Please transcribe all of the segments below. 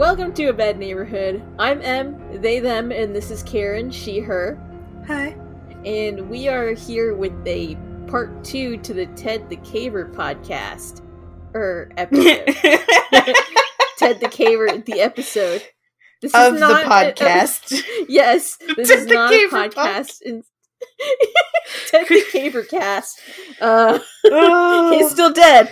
Welcome to A Bad Neighborhood. I'm Em, they, them, and this is Karen, she, her. Hi. And we are here with a part two to the Ted the Caver podcast. Or episode. Ted the Caver, the episode. This of the podcast. yes, this Ted is not a podcast. In- Ted the Caver cast. Uh, oh. He's still dead.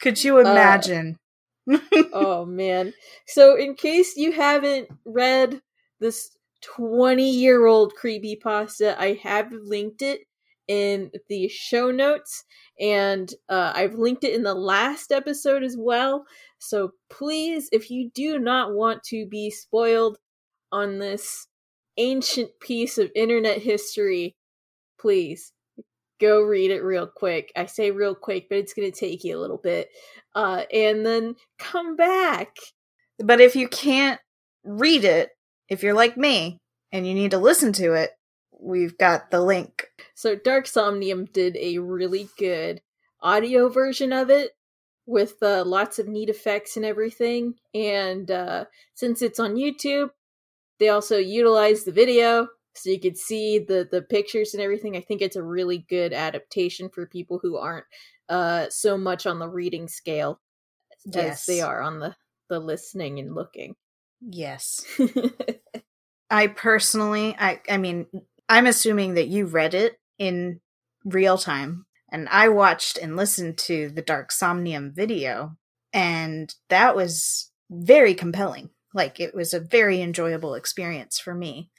Could you imagine? Oh man. So in case you haven't read this 20 year old creepy pasta, I have linked it in the show notes and uh, I've linked it in the last episode as well. So please, if you do not want to be spoiled on this ancient piece of internet history, please go read it real quick. I say real quick, but it's going to take you a little bit. Uh, and then come back. But if you can't read it, if you're like me and you need to listen to it, we've got the link. So DarkSomnium did a really good audio version of it with uh, lots of neat effects and everything. And uh, since it's on YouTube, they also utilize the video so you could see the the pictures and everything. I think it's a really good adaptation for people who aren't uh, so much on the reading scale yes. as they are on the the listening and looking. Yes. I personally, I I mean, I'm assuming that you read it in real time, and I watched and listened to the DarkSomnium video, and that was very compelling. Like it was a very enjoyable experience for me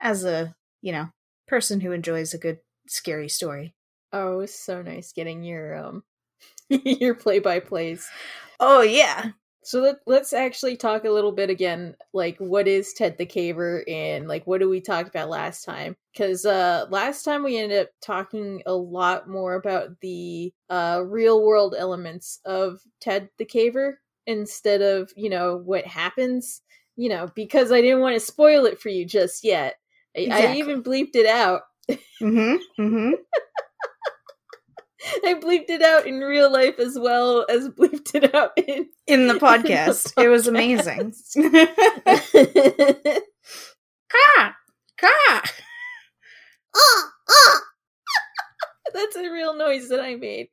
as a, you know, person who enjoys a good scary story. Oh, it was so nice getting your um your play by plays. Oh yeah. So let, let's actually talk a little bit again, like what is Ted the Caver and like what did we talk about last time? Because uh, last time we ended up talking a lot more about the uh, real world elements of Ted the Caver instead of you know what happens. You know because I didn't want to spoil it for you just yet. I, exactly. I even bleeped it out. Mm-hmm. Mm-hmm. I bleeped it out in real life as well as bleeped it out in in the podcast. In the podcast. It was amazing. Ka ka. Ah, ah. That's a real noise that I made.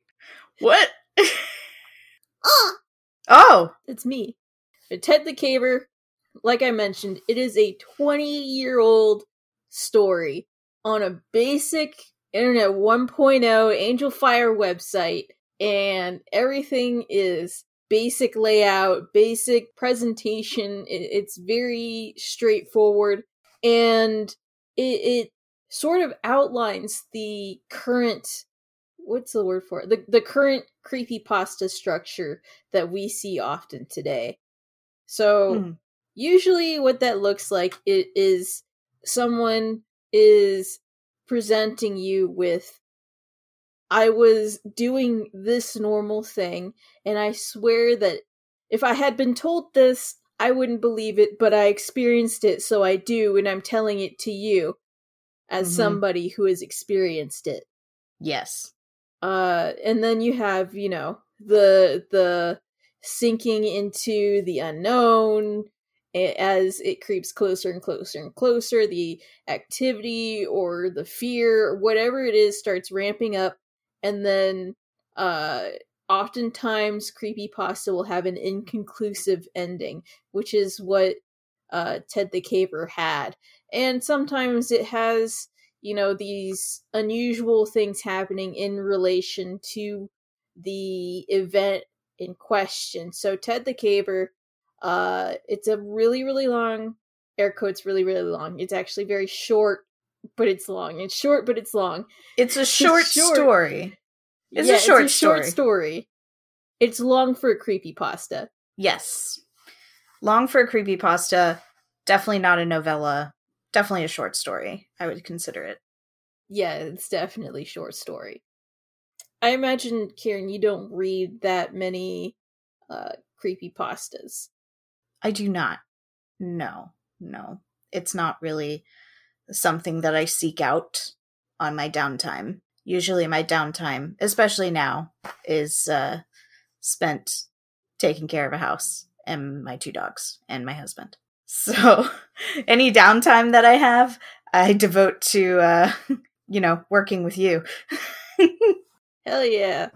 What? Oh, it's me. Ted the Caver. Like I mentioned, it is a 20 year old story on a basic Internet 1.0 Angelfire website, and everything is basic layout, basic presentation. it's very straightforward, and it, it sort of outlines the current what's the word for it? The the current creepy pasta structure that we see often today. So hmm. usually what that looks like it is someone is presenting you with I was doing this normal thing, and I swear that if I had been told this, I wouldn't believe it, but I experienced it, so I do, and I'm telling it to you as mm-hmm. somebody who has experienced it. Yes. Uh, and then you have, you know, the the sinking into the unknown, as it creeps closer and closer and closer, the activity or the fear or whatever it is starts ramping up, and then uh, oftentimes creepy pasta will have an inconclusive ending, which is what uh, Ted the Caver had, and sometimes it has you know these unusual things happening in relation to the event in question. So Ted the Caver uh, it's a really, really long air quotes, really, really long. It's actually very short, but it's long. It's short, but it's long. It's a short, it's short. story. It's yeah, a short it's a story. short story. It's long for a creepy pasta. Yes, long for a creepy pasta. Definitely not a novella. Definitely a short story. I would consider it. Yeah, it's definitely short story. I imagine, Karen, you don't read that many uh, creepy pastas. I do not. No, no. It's not really something that I seek out on my downtime. Usually, my downtime, especially now, is uh, spent taking care of a house and my two dogs and my husband. So any downtime that I have, I devote to uh you know, working with you. Hell yeah.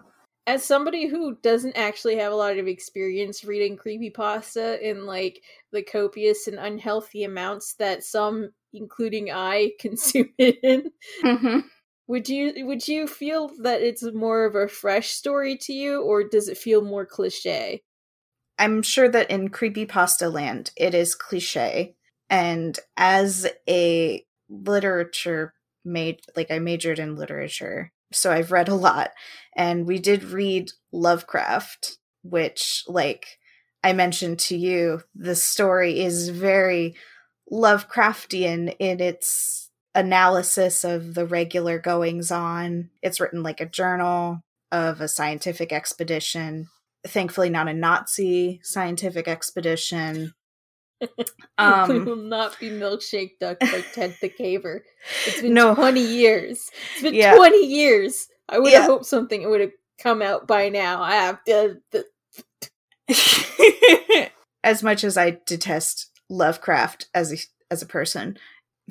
As somebody who doesn't actually have a lot of experience reading creepypasta in like the copious and unhealthy amounts that some, including I, consume it in, mm-hmm. would you would you feel that it's more of a fresh story to you, or does it feel more cliche? I'm sure that in creepypasta land it is cliche. And as a literature made like I majored in literature, so I've read a lot. And we did read Lovecraft, which like I mentioned to you, the story is very Lovecraftian in its analysis of the regular goings on. It's written like a journal of a scientific expedition. Thankfully, not a Nazi scientific expedition. Um, we will not be milkshake duck by Ted the Caver. It's been no. 20 years. It's been yeah. 20 years. I would have yeah. hoped something would have come out by now. I have to. as much as I detest Lovecraft as a, as a person,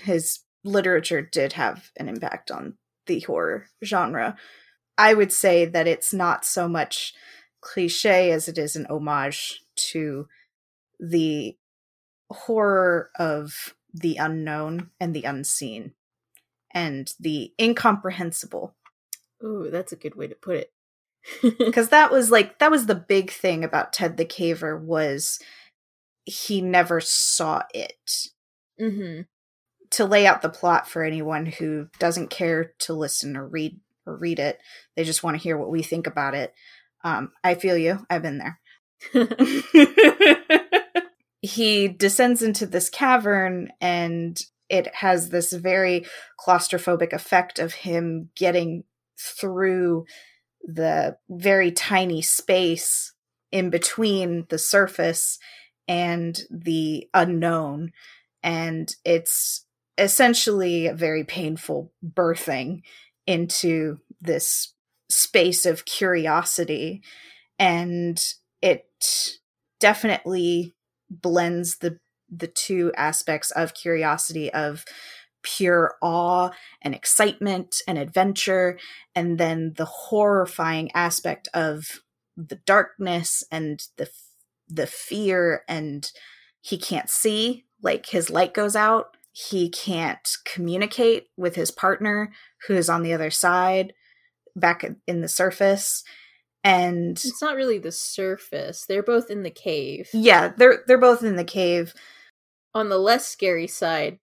his literature did have an impact on the horror genre. I would say that it's not so much cliche as it is an homage to the horror of the unknown and the unseen and the incomprehensible. Ooh, that's a good way to put it. Because that was like that was the big thing about Ted the Caver was he never saw it. Mm-hmm. To lay out the plot for anyone who doesn't care to listen or read or read it, they just want to hear what we think about it. Um, I feel you. I've been there. he descends into this cavern and it has this very claustrophobic effect of him getting through the very tiny space in between the surface and the unknown. And it's essentially a very painful birthing into this space of curiosity. And it definitely blends the the two aspects of curiosity of pure awe and excitement and adventure and then the horrifying aspect of the darkness and the the fear and he can't see like his light goes out. He can't communicate with his partner who is on the other side back in the surface and it's not really the surface. They're both in the cave. Yeah, they're they're both in the cave. On the less scary side.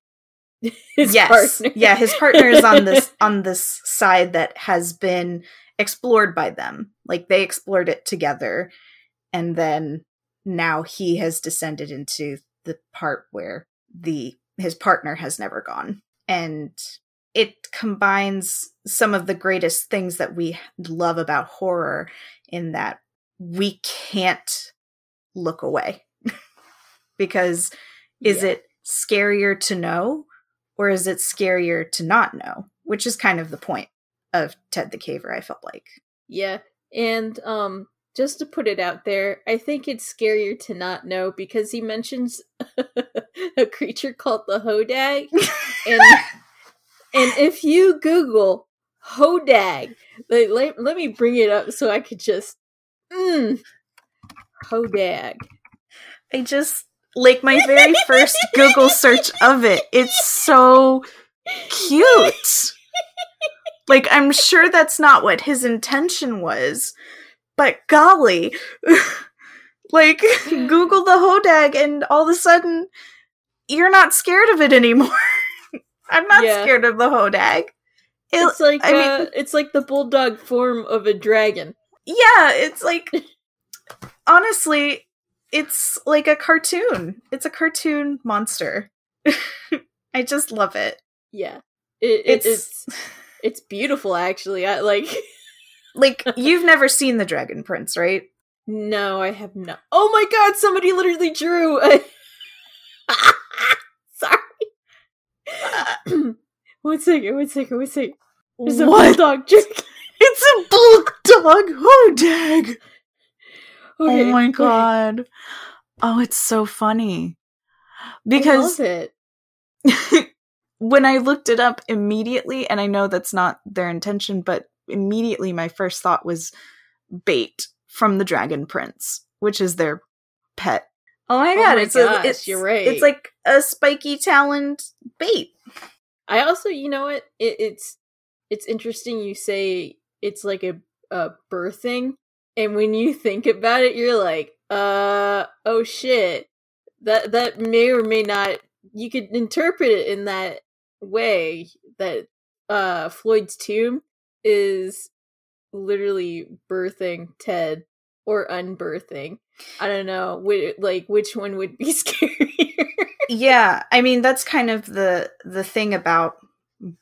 yes. Partner. Yeah, his partner is on this on this side that has been explored by them. Like they explored it together and then now he has descended into the part where the his partner has never gone. And it combines some of the greatest things that we love about horror in that we can't look away. because is yeah. it scarier to know or is it scarier to not know? Which is kind of the point of Ted the Caver, I felt like. Yeah. And um just to put it out there, I think it's scarier to not know because he mentions a creature called the Hodag. and and if you Google Hodag, like, let, let me bring it up so I could just. Mmm. Hodag. I just. Like my very first Google search of it. It's so cute. Like, I'm sure that's not what his intention was, but golly. like, Google the Hodag, and all of a sudden, you're not scared of it anymore. I'm not yeah. scared of the hodag. It, it's like I uh, mean, it's like the bulldog form of a dragon. Yeah, it's like honestly, it's like a cartoon. It's a cartoon monster. I just love it. Yeah, it, it, it's it's it's beautiful. Actually, I like like you've never seen the Dragon Prince, right? No, I have not. Oh my god! Somebody literally drew. A- Sorry. one second, one second, one second. It's a what? bulldog drink. It's a bulldog hodag. Oh dag. Oh, my god. Oh, it's so funny. Because when I looked it up immediately, and I know that's not their intention, but immediately my first thought was bait from the Dragon Prince, which is their pet. Oh my oh god, oh my it's gosh, a, it's you're right. It's like a spiky taloned bait. I also, you know what? It, it's it's interesting you say it's like a a birthing, and when you think about it, you're like, uh, oh shit, that that may or may not. You could interpret it in that way that uh Floyd's tomb is literally birthing Ted or unbirthing. I don't know, like which one would be scarier. Yeah, I mean that's kind of the the thing about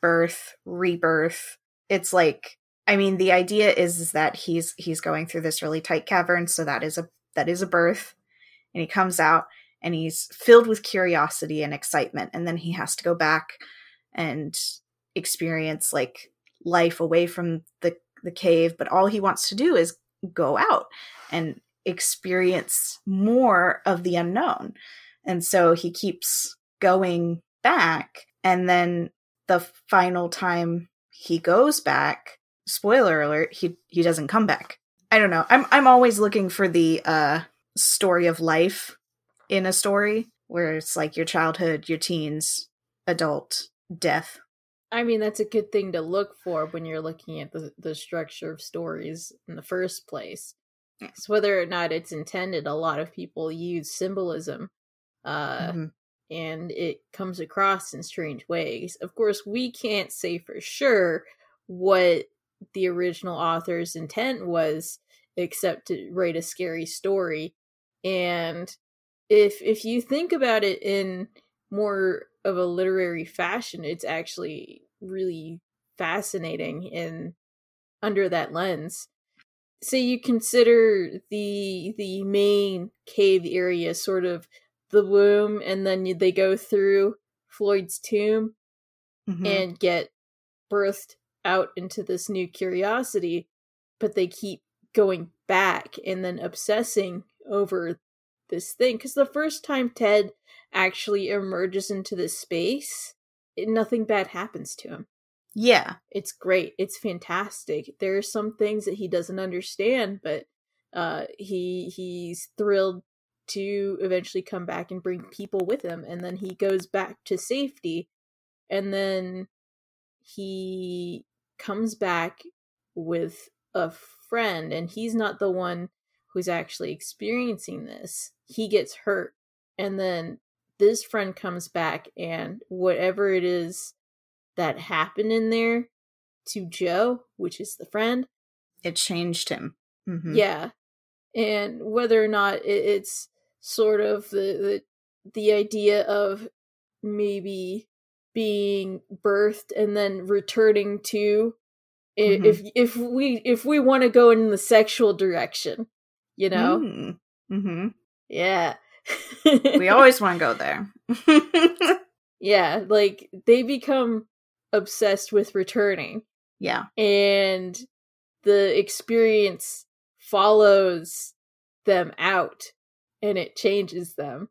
birth, rebirth. It's like I mean the idea is, is that he's he's going through this really tight cavern, so that is a that is a birth, and he comes out and he's filled with curiosity and excitement, and then he has to go back and experience like life away from the the cave, but all he wants to do is go out and experience more of the unknown. And so he keeps going back. And then the final time he goes back, spoiler alert, he, he doesn't come back. I don't know. I'm I'm always looking for the uh story of life in a story where it's like your childhood, your teens, adult, death. I mean, that's a good thing to look for when you're looking at the, the structure of stories in the first place. So whether or not it's intended, a lot of people use symbolism, uh, mm-hmm. and it comes across in strange ways. Of course, we can't say for sure what the original author's intent was, except to write a scary story. And if if you think about it in more of a literary fashion, it's actually really fascinating in under that lens. So you consider the the main cave area sort of the womb, and then they go through Floyd's tomb mm-hmm. and get birthed out into this new curiosity, but they keep going back and then obsessing over this thing. Because the first time Ted actually emerges into this space, it, nothing bad happens to him. Yeah. It's great. It's fantastic. There are some things that he doesn't understand, but uh he he's thrilled to eventually come back and bring people with him and then he goes back to safety and then he comes back with a friend and he's not the one who's actually experiencing this. He gets hurt and then this friend comes back and whatever it is that happened in there to Joe, which is the friend, it changed him. Mm-hmm. Yeah. And whether or not it's sort of the, the the idea of maybe being birthed and then returning to mm-hmm. if if we if we want to go in the sexual direction, you know. Mm. Mm-hmm. Yeah we always want to go there. yeah, like they become obsessed with returning. Yeah. And the experience follows them out and it changes them.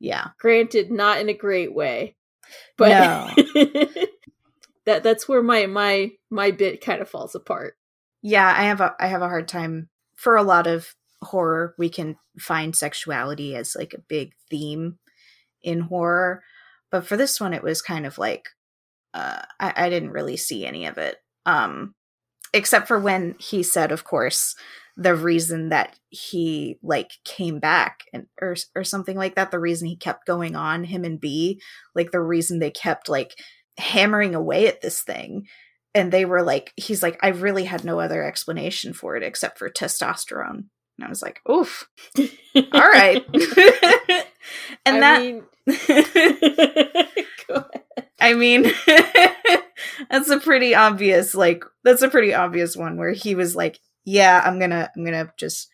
Yeah. Granted, not in a great way. But no. that that's where my my my bit kind of falls apart. Yeah, I have a I have a hard time for a lot of horror we can find sexuality as like a big theme in horror but for this one it was kind of like uh, I, I didn't really see any of it um except for when he said of course the reason that he like came back and or or something like that the reason he kept going on him and b like the reason they kept like hammering away at this thing and they were like he's like i really had no other explanation for it except for testosterone and I was like, oof. All right. and I that mean... I mean that's a pretty obvious like that's a pretty obvious one where he was like, yeah, I'm going to I'm going to just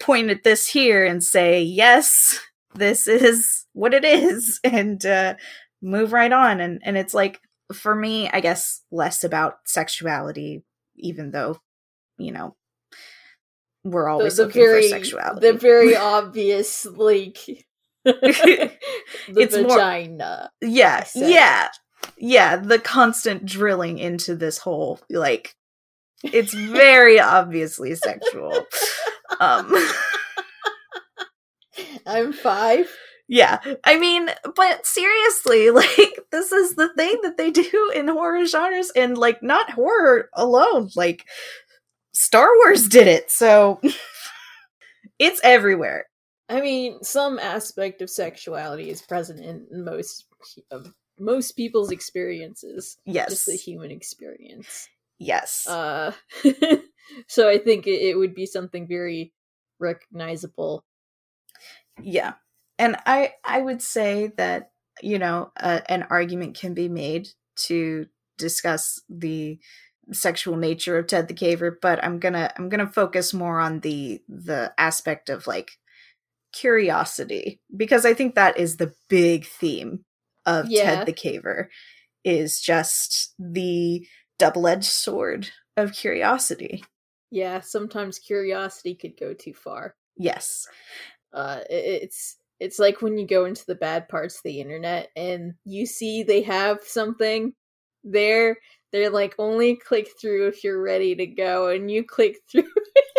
point at this here and say, yes, this is what it is and uh move right on and and it's like for me, I guess less about sexuality even though you know we're always the looking very, for sexuality. the very obvious, like the It's more- vagina. yeah, said. yeah, yeah. The constant drilling into this whole like, it's very obviously sexual. Um, I'm five. yeah, I mean, but seriously, like this is the thing that they do in horror genres, and like not horror alone. Like Star Wars did it, so it's everywhere. I mean, some aspect of sexuality is present in most of most people's experiences. Yes, Just the human experience. Yes, Uh, so I think it, it would be something very recognizable. yeah. And I I would say that you know uh, an argument can be made to discuss the sexual nature of Ted the Caver, but I'm gonna I'm gonna focus more on the the aspect of like curiosity because I think that is the big theme of Yeah. Ted the Caver is just the double-edged sword of curiosity. Yeah, sometimes curiosity could go too far. Yes. Uh, it's it's like when you go into the bad parts of the internet and you see they have something there. They're like only click through if you're ready to go, and you click through.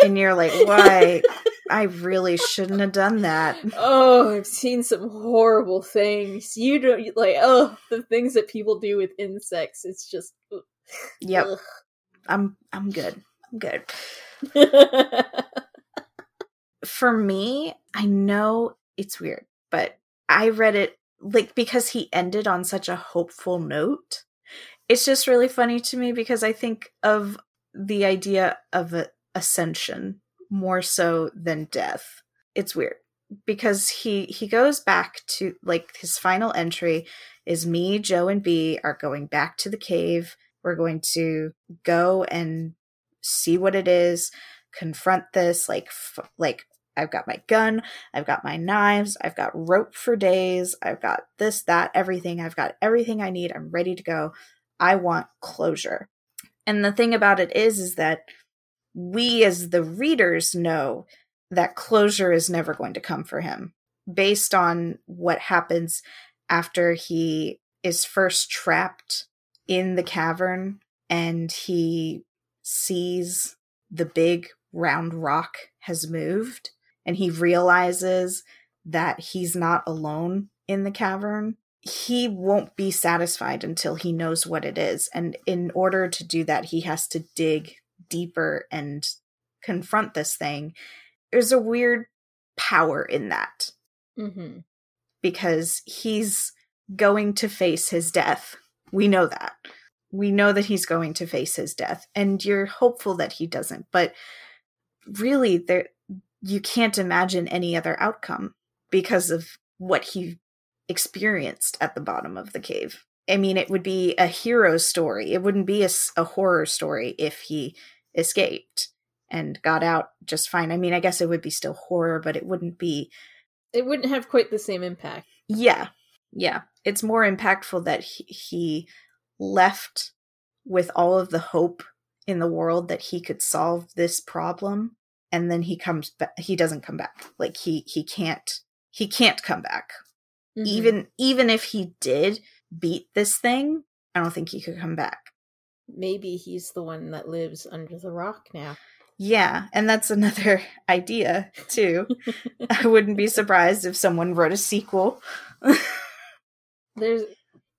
And you're like, "Why I really shouldn't have done that." Oh, I've seen some horrible things. You don't like. Oh, the things that people do with insects. It's just. Yep. ugh. I'm I'm good. I'm good. For me, I know it's weird, but I read it like because he ended on such a hopeful note. It's just really funny to me because I think of the idea of a, ascension more so than death. It's weird because he he goes back to like his final entry is me, Joe and B are going back to the cave. We're going to go and see what it is, confront this like f- like I've got my gun, I've got my knives, I've got rope for days, I've got this that everything. I've got everything I need. I'm ready to go. I want closure. And the thing about it is is that we as the readers know that closure is never going to come for him based on what happens after he is first trapped in the cavern and he sees the big round rock has moved and he realizes that he's not alone in the cavern he won't be satisfied until he knows what it is. And in order to do that he has to dig deeper and confront this thing. There's a weird power in that hmm because he's going to face his death. We know that. We know that he's going to face his death and you're hopeful that he doesn't, but really there you can't imagine any other outcome because of what he experienced at the bottom of the cave. I mean, it would be a hero story. It wouldn't be a horror story if he escaped and got out just fine. I mean, I guess it would be still horror, but it wouldn't be It wouldn't have quite the same impact. yeah. Yeah. It's more impactful that he, he left with all of the hope in the world that he could solve this problem and then he comes back he doesn't come back. Like he he can't he can't come back. Mhm. Even even if he did beat this thing, I don't think he could come back. maybe he's the one that lives under the rock now. Yeah, and that's another idea too. I wouldn't be surprised if someone wrote a sequel. There's,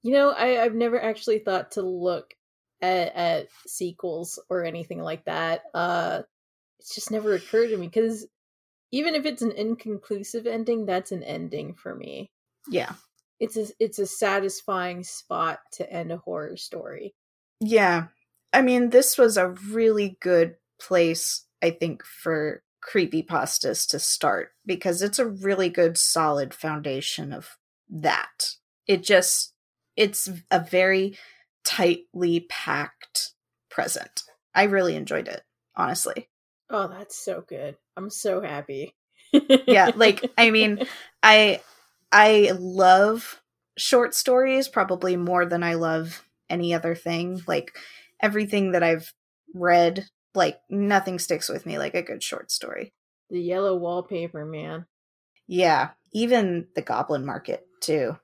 you know, I I've never actually thought to look at at sequels or anything like that. Uh, it's just never occurred to me because even if it's an inconclusive ending, that's an ending for me. yeah. It's a it's a satisfying spot to end a horror story. Yeah. I mean, this was a really good place, I think, for creepypastas to start because it's a really good, solid foundation of that. It just, it's a very tightly packed present. I really enjoyed it, honestly. Oh, that's so good. I'm so happy. Yeah, like, I mean, I I love short stories probably more than I love any other thing. Like everything that I've read like nothing sticks with me like a good short story. The yellow wallpaper, man. Yeah, even the Goblin Market too.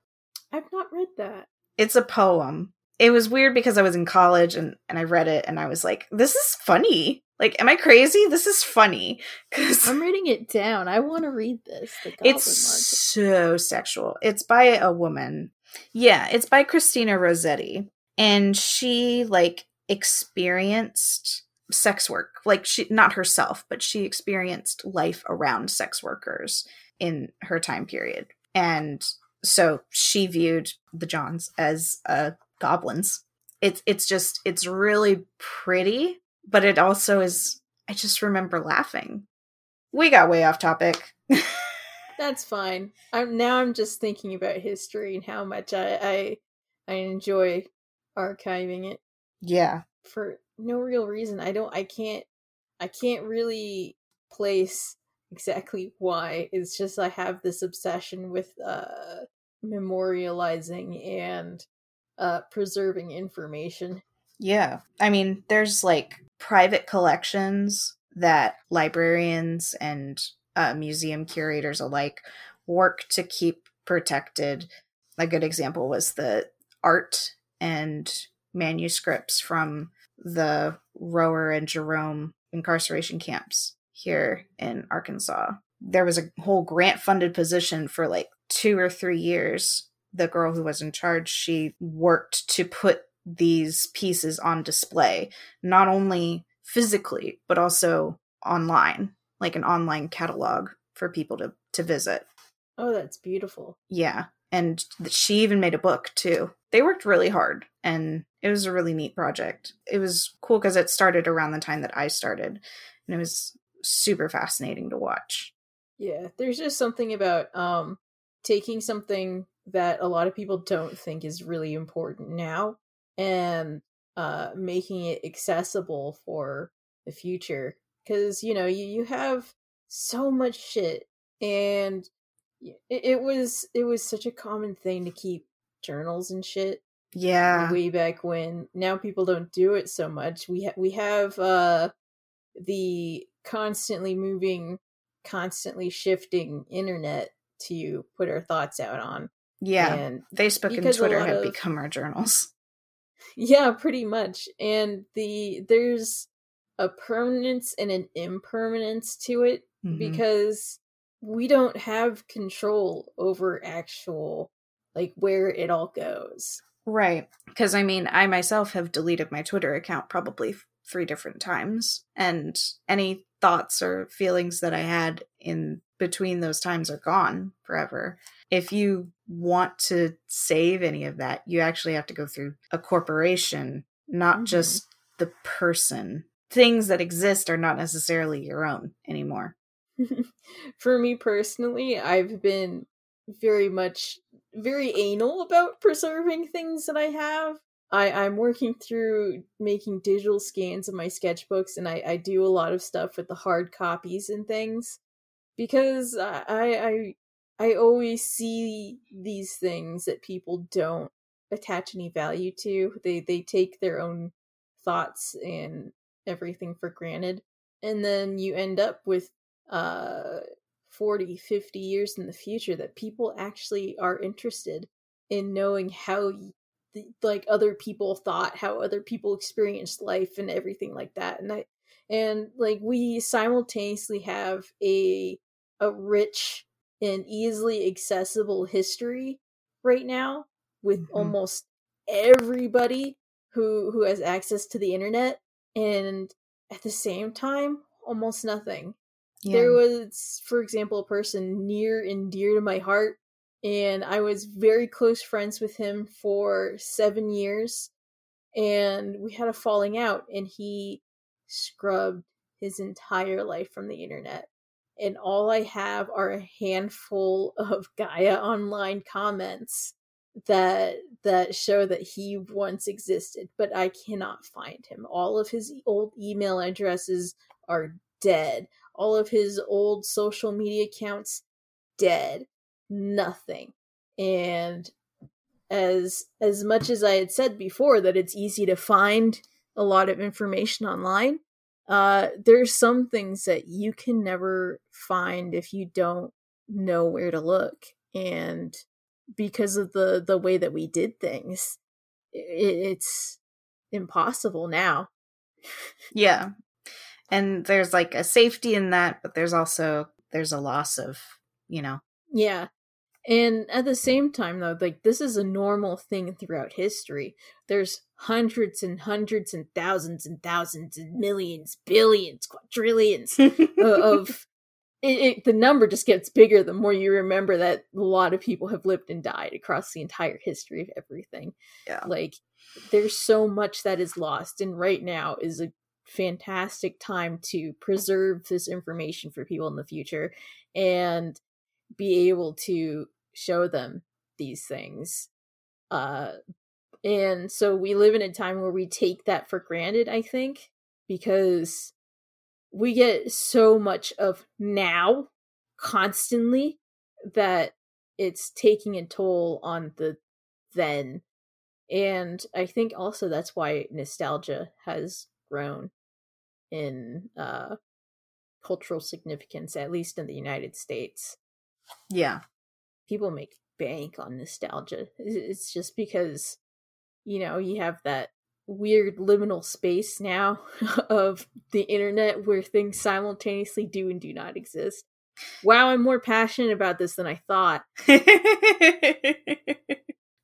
I've not read that. It's a poem. It was weird because I was in college and and I read it and I was like, this is funny. Like, am I crazy? This is funny because I'm reading it down. I want to read this. It's so sexual. It's by a woman. Yeah, it's by Christina Rossetti, and she like experienced sex work. Like she not herself, but she experienced life around sex workers in her time period. And so she viewed the Johns as uh goblins. It's it's just it's really pretty, but it also is I just remember laughing. We got way off topic. That's fine. I'm now. I'm just thinking about history and how much I I, I enjoy archiving it yeah. for no real reason. I don't. I can't. I can't really place exactly why. It's just I have this obsession with uh memorializing and uh preserving information. Yeah. I mean, there's like private collections that librarians and uh, museum curators alike work to keep protected. A good example was the art and manuscripts from the Rohwer and Jerome incarceration camps here in Arkansas. There was a whole grant funded position for like two or three years. The girl who was in charge, she worked to put these pieces on display, not only physically, but also online, like an online catalog for people to, to visit. Oh, that's beautiful. Yeah. And she even made a book too. They worked really hard and it was a really neat project. It was cool because it started around the time that I started and it was super fascinating to watch. Yeah, there's just something about um taking something that a lot of people don't think is really important now and uh making it accessible for the future cuz you know, you you have so much shit and it, it was it was such a common thing to keep journals and shit Yeah. way back when. Now people don't do it so much. We ha- we have uh the constantly moving, constantly shifting internet to put our thoughts out on. Yeah. And Facebook and Twitter have of- become our journals. yeah, pretty much. And the there's a permanence and an impermanence to it Mhm. because we don't have control over actual like where it all goes. Right. Because I mean, I myself have deleted my Twitter account probably three different times, and any thoughts or feelings that I had in between those times are gone forever. If you want to save any of that, you actually have to go through a corporation, not Mhm. just the person. Things that exist are not necessarily your own anymore. For me personally, I've been very much very anal about preserving things that I have. I, I'm working through making digital scans of my sketchbooks and I, I do a lot of stuff with the hard copies and things. Because I I I always see these things that people don't attach any value to. They they take their own thoughts and everything for granted. And then you end up with uh 40 50 years in the future that people actually are interested in knowing how the, like other people thought how other people experienced life and everything like that and i and like we simultaneously have a a rich and easily accessible history right now with Mhm. almost everybody who who has access to the internet and at the same time almost nothing there was, for example, a person near and dear to my heart, and I was very close friends with him for seven years, and we had a falling out, and he scrubbed his entire life from the internet. And all I have are a handful of Gaia online comments that that show that he once existed, but I cannot find him. All of his old email addresses are dead all of his old social media accounts dead nothing and as as much as i had said before that it's easy to find a lot of information online uh, there's some things that you can never find if you don't know where to look, and because of the the way that we did things, it, it's impossible now. Yeah. And there's like a safety in that, but there's also there's a loss of, you know. Yeah. And at the same time though, like this is a normal thing throughout history. There's hundreds and hundreds and thousands and thousands and millions, billions, quadrillions of it, it, the number just gets bigger the more you remember that a lot of people have lived and died across the entire history of everything. Yeah. Like there's so much that is lost and right now is a fantastic time to preserve this information for people in the future and be able to show them these things. Uh and so we live in a time where we take that for granted, I think, because we get so much of now constantly that it's taking a toll on the then. And I think also that's why nostalgia has grown in uh cultural significance, at least in the United States. Yeah. People make bank on nostalgia. It's just because, you know, you have that weird liminal space now of the internet where things simultaneously do and do not exist. Wow, I'm more passionate about this than I thought.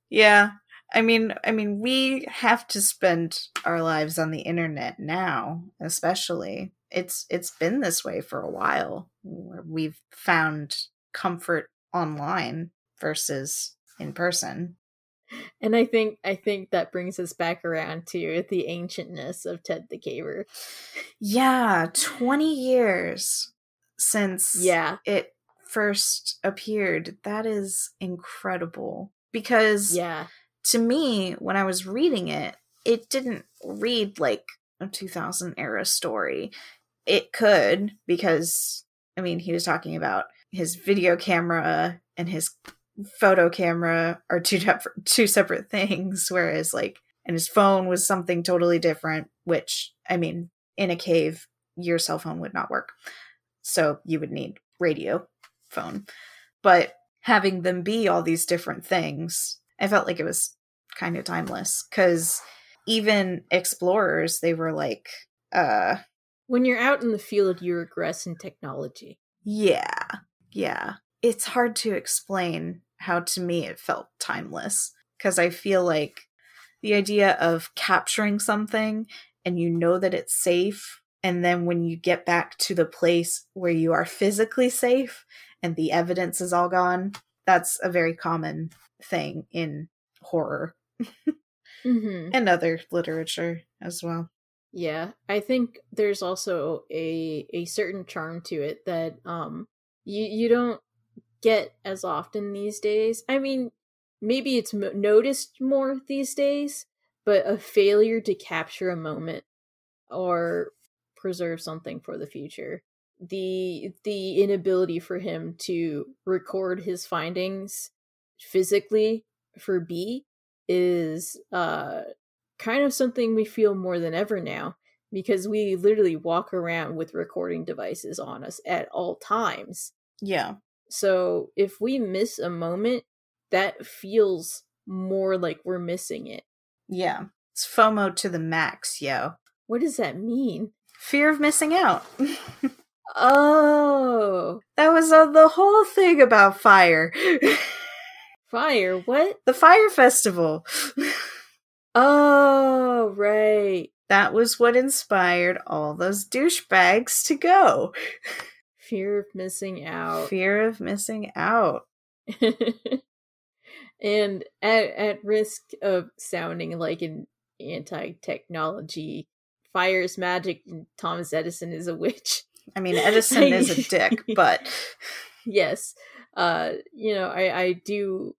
yeah. I mean, I mean, we have to spend our lives on the internet now, especially. It's it's been this way for a while. We've found comfort online versus in person. And I think I think that brings us back around to the ancientness of Ted the Caver. Yeah, 20 years since Yeah. it first appeared. That is incredible. Because Yeah. to me, when I was reading it, it didn't read like a 2000 era story. It could, because, I mean, he was talking about his video camera and his photo camera are two def- two separate things, whereas, like, and his phone was something totally different, which, I mean, in a cave, your cell phone would not work. So you would need radio phone. But having them be all these different things, I felt like it was kind of timeless because even explorers, they were like, uh, When you're out in the field, you regress in technology. yeah, yeah. It's hard to explain how to me it felt timeless because I feel like the idea of capturing something and you know that it's safe. And then when you get back to the place where you are physically safe and the evidence is all gone, that's a very common thing in horror Mm-hmm. and other literature as well. Yeah, I think there's also a a certain charm to it that um you you don't get as often these days. I mean, maybe it's noticed more these days, but a failure to capture a moment or preserve something for the future. The the inability for him to record his findings physically for B is uh kind of something we feel more than ever now because we literally walk around with recording devices on us at all times. Yeah. So if we miss a moment, that feels more like we're missing it. Yeah. It's FOMO to the max, yo. What does that mean? Fear of missing out. Oh, that was uh, the whole thing about Fyre. Fyre. What? the Fyre Festival. Oh, right. That was what inspired all those douchebags to go. Fear of missing out. Fear of missing out. and at at risk of sounding like an anti-technology, fire is magic and Thomas Edison is a witch. I mean, Edison is a dick, but yes. Uh, you know, I I do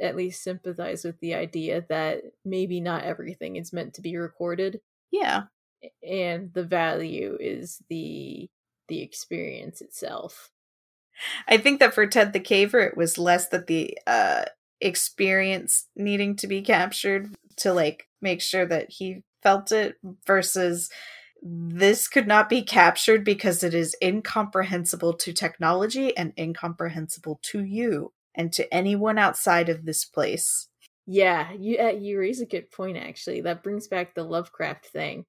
at least sympathize with the idea that maybe not everything is meant to be recorded yeah, and the value is the the experience itself. I think that for Ted the Caver, it was less that the uh, experience needing to be captured to like make sure that he felt it versus this could not be captured because it is incomprehensible to technology and incomprehensible to you and to anyone outside of this place. Yeah, you uh, you raise a good point. Actually, that brings back the Lovecraft thing.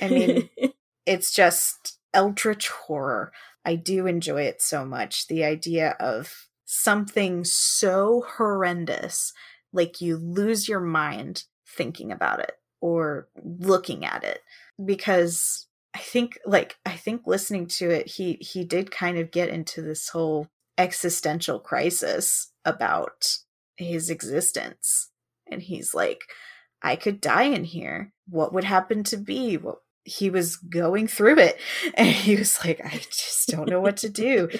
I mean, it's just eldritch horror. I do enjoy it so much. The idea of something so horrendous, like you lose your mind thinking about it or looking at it because I think like I think listening to it he he did kind of get into this whole existential crisis about his existence and he's like I could die in here what would happen to be what he was going through it and he was like I just don't know what to do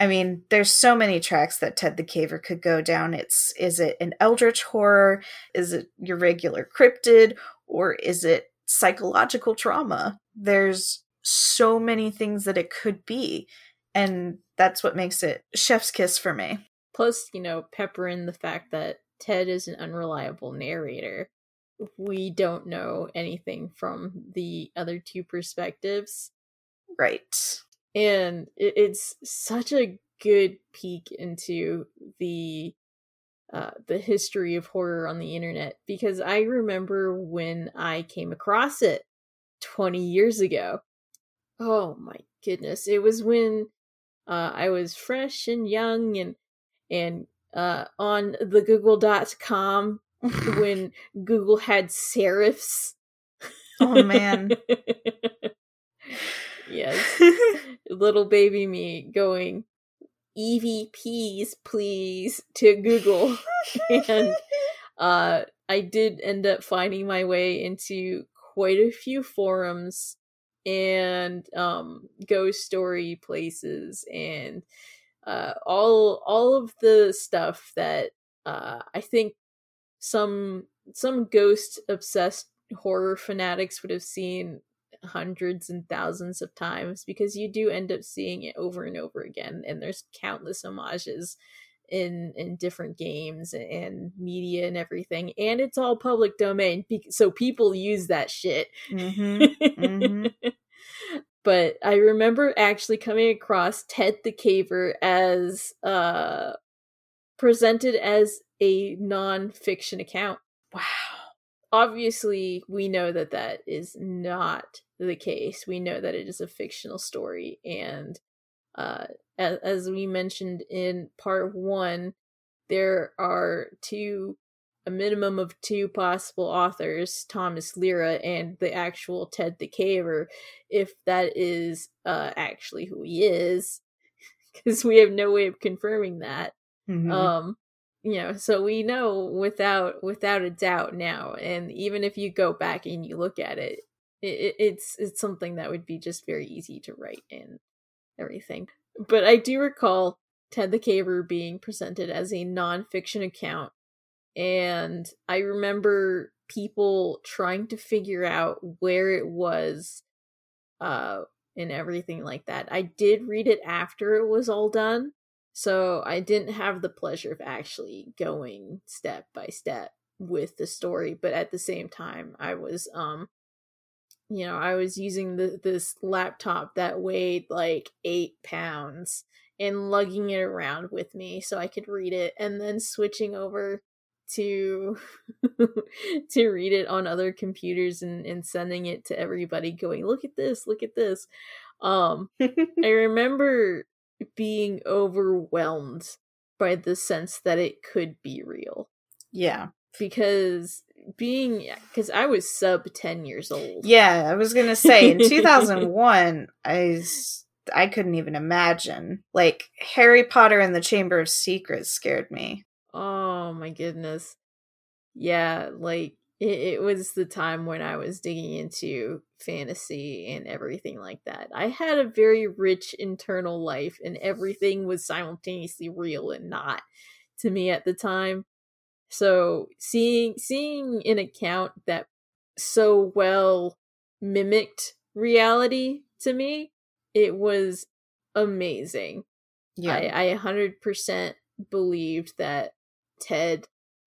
I mean, there's so many tracks that Ted the Caver could go down. It's is it an eldritch horror? Is it your regular cryptid? Or is it psychological trauma? There's so many things that it could be. And that's what makes it chef's kiss for me. Plus, you know, pepper in the fact that Ted is an unreliable narrator. We don't know anything from the other two perspectives. Right and it's such a good peek into the uh, the history of horror on the internet because I remember when I came across it 20 years ago. Oh my goodness. It was when uh, I was fresh and young and and uh, on the google.com when Google had serifs. Oh man. yes. Little baby me going, EVPs, please, to Google. and uh, I did end up finding my way into quite a few forums and um, ghost story places and uh, all all of the stuff that uh, I think some some ghost obsessed horror fanatics would have seen hundreds and thousands of times because you do end up seeing it over and over again and there's countless homages in in different games and media and everything and it's all public domain so people use that shit mm-hmm. Mm-hmm. but i remember actually coming across ted the caver as uh presented as a non-fiction account wow obviously we know that that is not the case. We know that it is a fictional story, and uh, as, as we mentioned in part one, there are two, a minimum of two possible authors, Thomas Lyra and the actual Ted the Caver, if that is uh, actually who he is, because we have no way of confirming that. Mm-hmm. Um, you know so we know without without a doubt now and even if you go back and you look at it it, it's it's something that would be just very easy to write in everything. But I do recall Ted the Caver being presented as a nonfiction account, and I remember people trying to figure out where it was, uh, and everything like that. I did read it after it was all done, so I didn't have the pleasure of actually going step by step with the story, but at the same time, I was um you know, I was using the, this laptop that weighed like eight pounds and lugging it around with me so I could read it and then switching over to to read it on other computers and, and sending it to everybody going look at this look at this um i remember being overwhelmed by the sense that it could be real yeah because being because I was sub ten years old. Yeah, I was gonna say in two thousand one, I I couldn't even imagine. Like Harry Potter and the Chamber of Secrets scared me. Oh my goodness, yeah, like it, it was the time when I was digging into fantasy and everything like that. I had a very rich internal life, and everything was simultaneously real and not to me at the time so seeing seeing an account that so well mimicked reality to me, it was amazing. Yeah. I, I 100% believed that Ted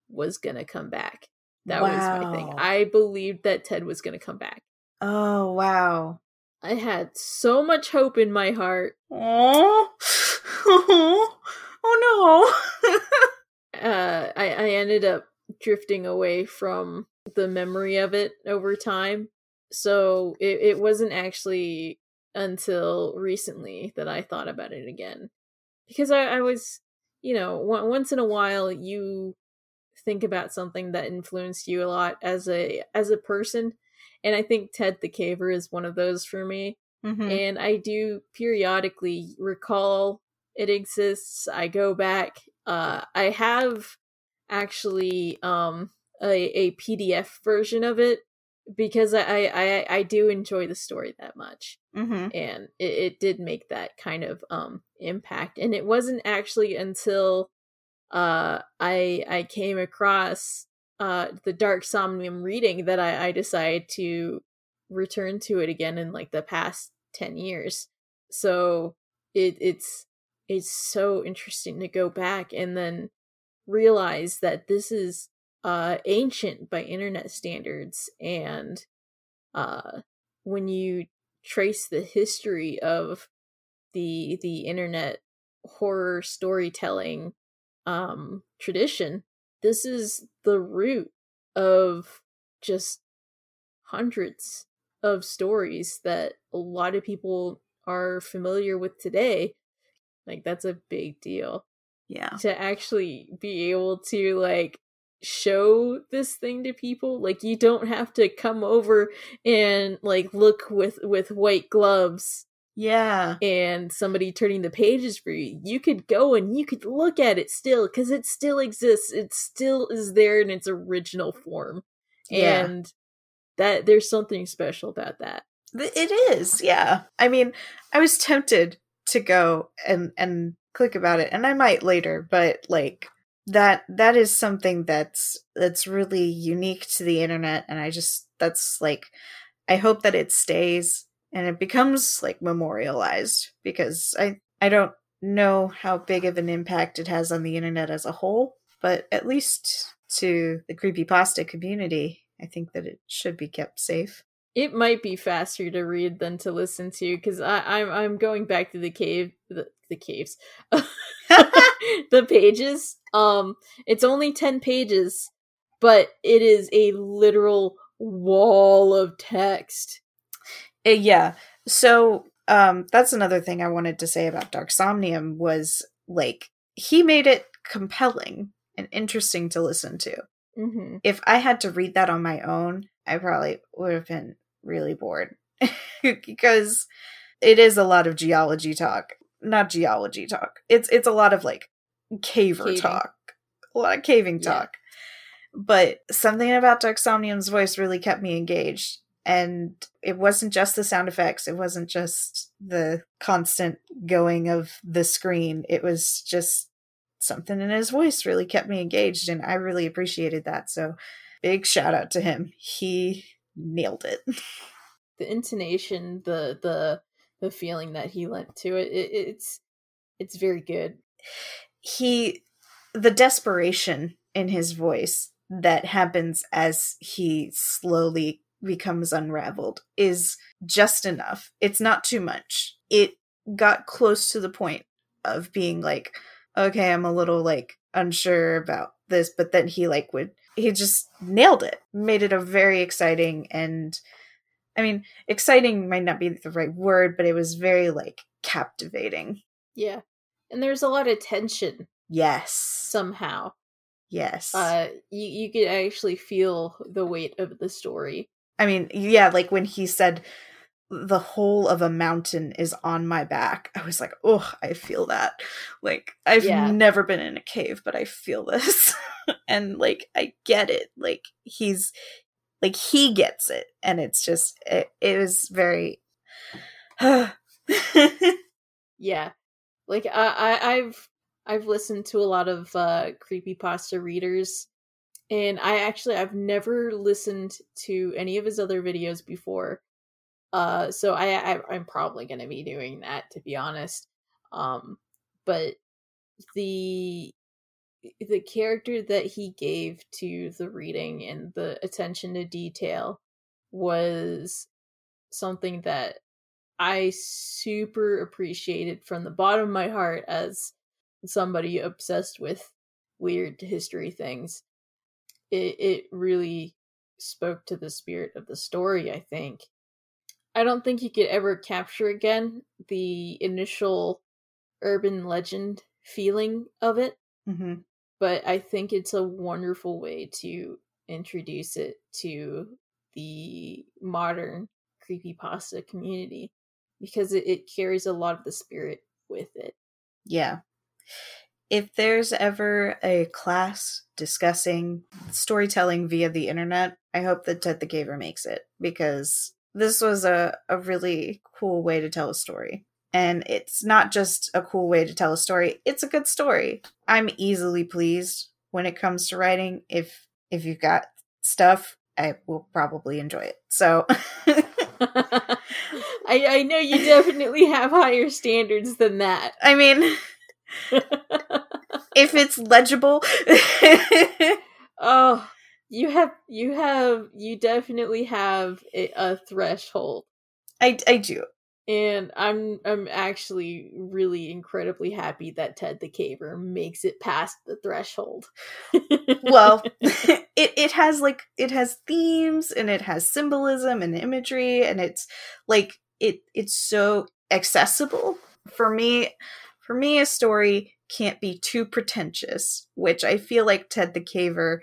was going to come back. That wow. was my thing. I believed that Ted was going to come back. Oh wow. I had so much hope in my heart. Oh, oh, oh Uh, I, I ended up drifting away from the memory of it over time. So it, it wasn't actually until recently that I thought about it again. Because I, I was, you know, w- once in a while you think about something that influenced you a lot as a as a person and i think ted the caver is one of those for me. Mhm. and I do periodically recall it exists. I go back. Uh, I have actually um, a, a PDF version of it because I, I I do enjoy the story that much, Mhm. and it, it did make that kind of um, impact. And it wasn't actually until uh, I I came across uh, the DarkSomnium reading that I, I decided to return to it again in like the past 10 years so it it's it's so interesting to go back and then realize that this is uh ancient by internet standards and uh when you trace the history of the the internet horror storytelling um tradition this is the root of just hundreds of stories that a lot of people are familiar with today like that's a big deal Yeah. to actually be able to like show this thing to people like you don't have to come over and like look with with white gloves Yeah. and somebody turning the pages for you you could go and you could look at it still because it still exists it still is there in its original form Yeah. and that there's something special about that It is, yeah. I mean, I was tempted to go and and click about it, and I might later, but like that that is something that's that's really unique to the internet, and I just that's like I hope that it stays and it becomes like memorialized because I I don't know how big of an impact it has on the internet as a whole, but at least to the creepypasta community, I think that it should be kept safe. It might be faster to read than to listen to because I'm I'm going back to the cave the, the caves the pages um it's only 10 pages but it is a literal wall of text Uh, yeah. So um that's another thing I wanted to say about DarkSomnium was like he made it compelling and interesting to listen to. mm-hmm. If I had to read that on my own, I probably would have been really bored because it is a lot of geology talk. Not geology talk. It's it's a lot of like caver Caving. talk. A lot of caving Yeah. talk. But something about DarkSomnium's voice really kept me engaged. And it wasn't just the sound effects, it wasn't just the constant going of the screen. It was just something in his voice really kept me engaged, and I really appreciated that. So, big shout out to him. He nailed it. the intonation the the the feeling that he lent to it, it it's it's very good he the desperation in his voice that happens as he slowly becomes unraveled is just enough. It's not too much. It got close to the point of being like, okay, I'm a little like unsure about this, but then he like would he just nailed it. Made it a very exciting and I mean, exciting might not be the right word, but it was very like captivating. yeah and there's a lot of tension Yes. somehow Yes. uh you you could actually feel the weight of the story I mean, yeah, like when he said the whole of a mountain is on my back, I was like, oh, I feel that. Like, I've Yeah. never been in a cave, but I feel this. and like, I get it. Like, he's like, he gets it. And it's just, it, it was very. yeah like I, I i've i've listened to a lot of uh creepypasta readers and i actually i've never listened to any of his other videos before uh so i, I i'm probably going to be doing that to be honest um but the the character that he gave to the reading and the attention to detail was something that I super appreciated from the bottom of my heart as somebody obsessed with weird history things. It it really spoke to the spirit of the story, I think. I don't think you could ever capture again the initial urban legend feeling of it. Mm-hmm. But I think it's a wonderful way to introduce it to the modern creepypasta community because it, it carries a lot of the spirit with it. Yeah. If there's ever a class discussing storytelling via the internet, I hope that Ted the Caver makes it because this was a, a really cool way to tell a story. And it's not just a cool way to tell a story, it's a good story. I'm easily pleased when it comes to writing. If if you've got stuff, I will probably enjoy it. So I, I know you definitely have higher standards than that. I mean if it's legible oh you have you have you definitely have a, a threshold. I i do. And i'm i'm actually really incredibly happy that ted the caver makes it past the threshold. Well it it has like it has themes and it has symbolism and imagery and it's like it it's so accessible. For me for me a story can't be too pretentious which i feel like ted the caver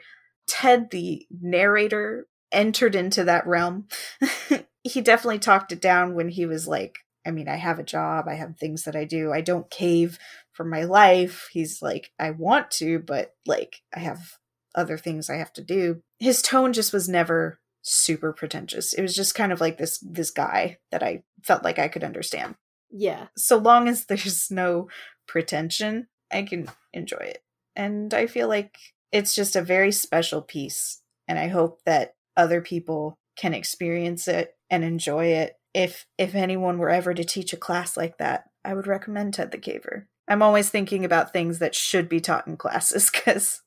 ted the narrator entered into that realm. He definitely talked it down when he was like i mean i have a job i have things that i do i don't cave for my life. He's like i want to but like i have other things i have to do. His tone just was never super pretentious. It was just kind of like this this guy that i felt like i could understand. Yeah. So long as there's no pretension i can enjoy it. And i feel like it's just a very special piece and i hope that other people can experience it and enjoy it if if anyone were ever to teach a class like that i would recommend ted the caver i'm always thinking about things that should be taught in classes because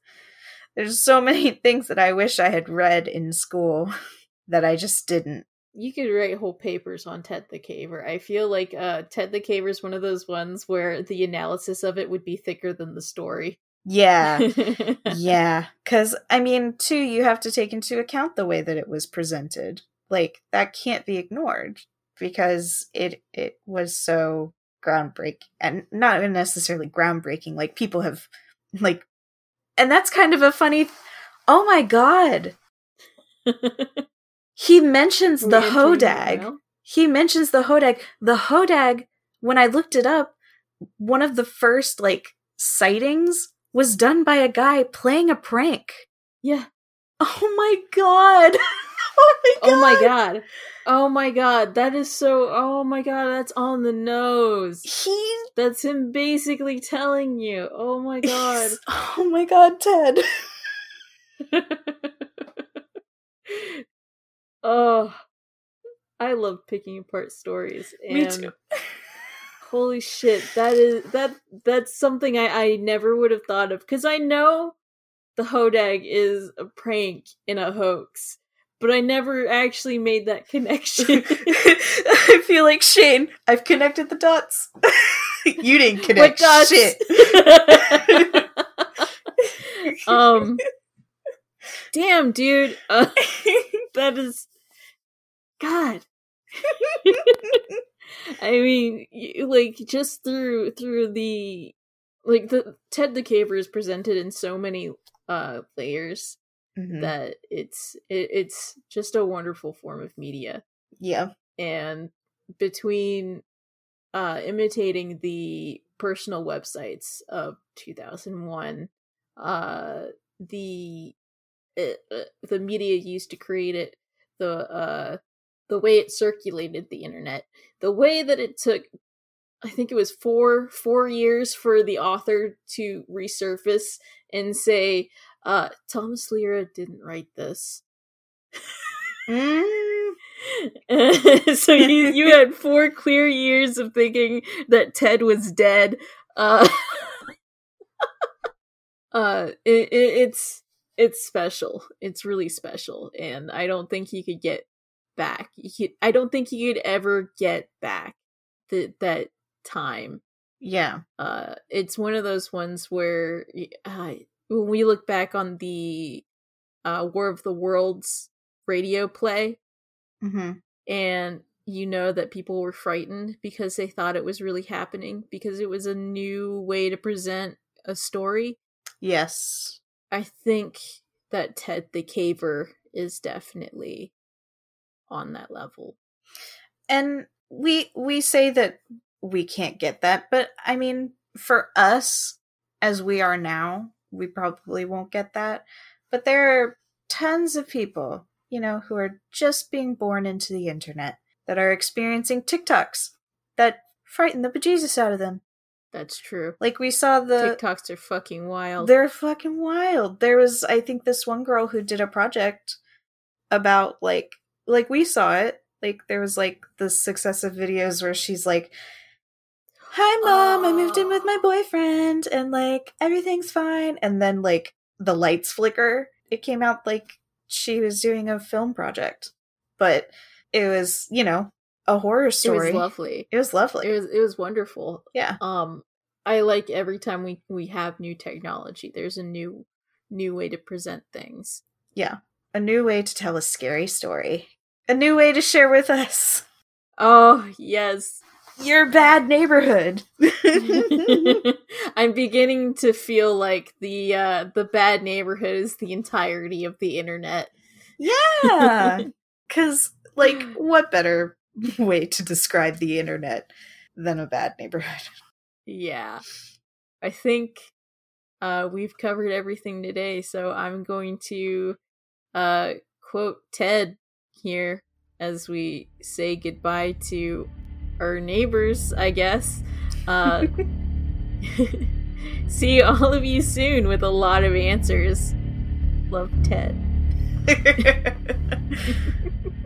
there's so many things that i wish i had read in school that i just didn't you could write whole papers on Ted the Caver. I feel like uh, Ted the Caver is one of those ones where the analysis of it would be thicker than the story. Yeah. yeah. Because, I mean, too, you have to take into account the way that it was presented. Like, that can't be ignored because it it was so groundbreaking and not necessarily groundbreaking like people have like and that's kind of a funny th- oh my god he mentions the hodag he mentions the hodag the hodag when i looked it up one of the first like sightings was done by a guy playing a prank. Yeah. Oh my god. Oh, oh my god oh my god. Oh my god. That is so oh my god that's on the nose. He that's him basically telling you. Oh my god. Oh my god ted. Oh i love picking apart stories and Me too. Holy shit that is that that's something i i never would have thought of because i know the hodag is a prank in a hoax but i never actually made that connection I feel like Shane. I've connected the dots. you didn't connect dots? shit. um damn dude uh, that is god I mean, like just through through the like the Ted the Caver is presented in so many uh layers Mhm. that it's it, it's just a wonderful form of media yeah. and between uh imitating the personal websites of 2001 uh the uh, the media used to create it the uh the way it circulated the internet the way that it took i think it was four four years for the author to resurface and say uh thomas Lira didn't write this Mm. so you you had four clear years of thinking that Ted was dead. Uh, uh, it, it, it's it's special. It's really special, and I don't think he could get back. You, I don't think you could ever get back the, that time. Yeah. Uh, it's one of those ones where uh, when we look back on the uh, War of the Worlds radio play, Mm-hmm. and you know that people were frightened because they thought it was really happening because it was a new way to present a story. Yes. I think that Ted the Caver is definitely on that level. And we we say that we can't get that, but I mean, for us as we are now, we probably won't get that. But there are tons of people, you know, who are just being born into the internet that are experiencing TikToks that frighten the bejesus out of them. That's true. Like we saw the TikToks are fucking wild. They're fucking wild. There was I think this one girl who did a project about like like we saw it. Like there was like the successive videos where she's like Hi mom, I moved in with my boyfriend and like everything's fine and then like the lights flicker. It came out like she was doing a film project. But it was, you know, a horror It story. was lovely. It was lovely. It was it was wonderful. yeah. Um I like every time we we have new technology. There's a new new way to present things. Yeah. A new way to tell a scary story. A new way to share with us Oh, yes. your bad neighborhood. I'm beginning to feel like the uh the bad neighborhood is the entirety of the internet. yeah. Cuz like what better way to describe the internet than a bad neighborhood? Yeah. I think uh we've covered everything today, so I'm going to uh quote Ted here as we say goodbye to our neighbors, I guess. Uh see all of you soon with a lot of answers. Love Ted.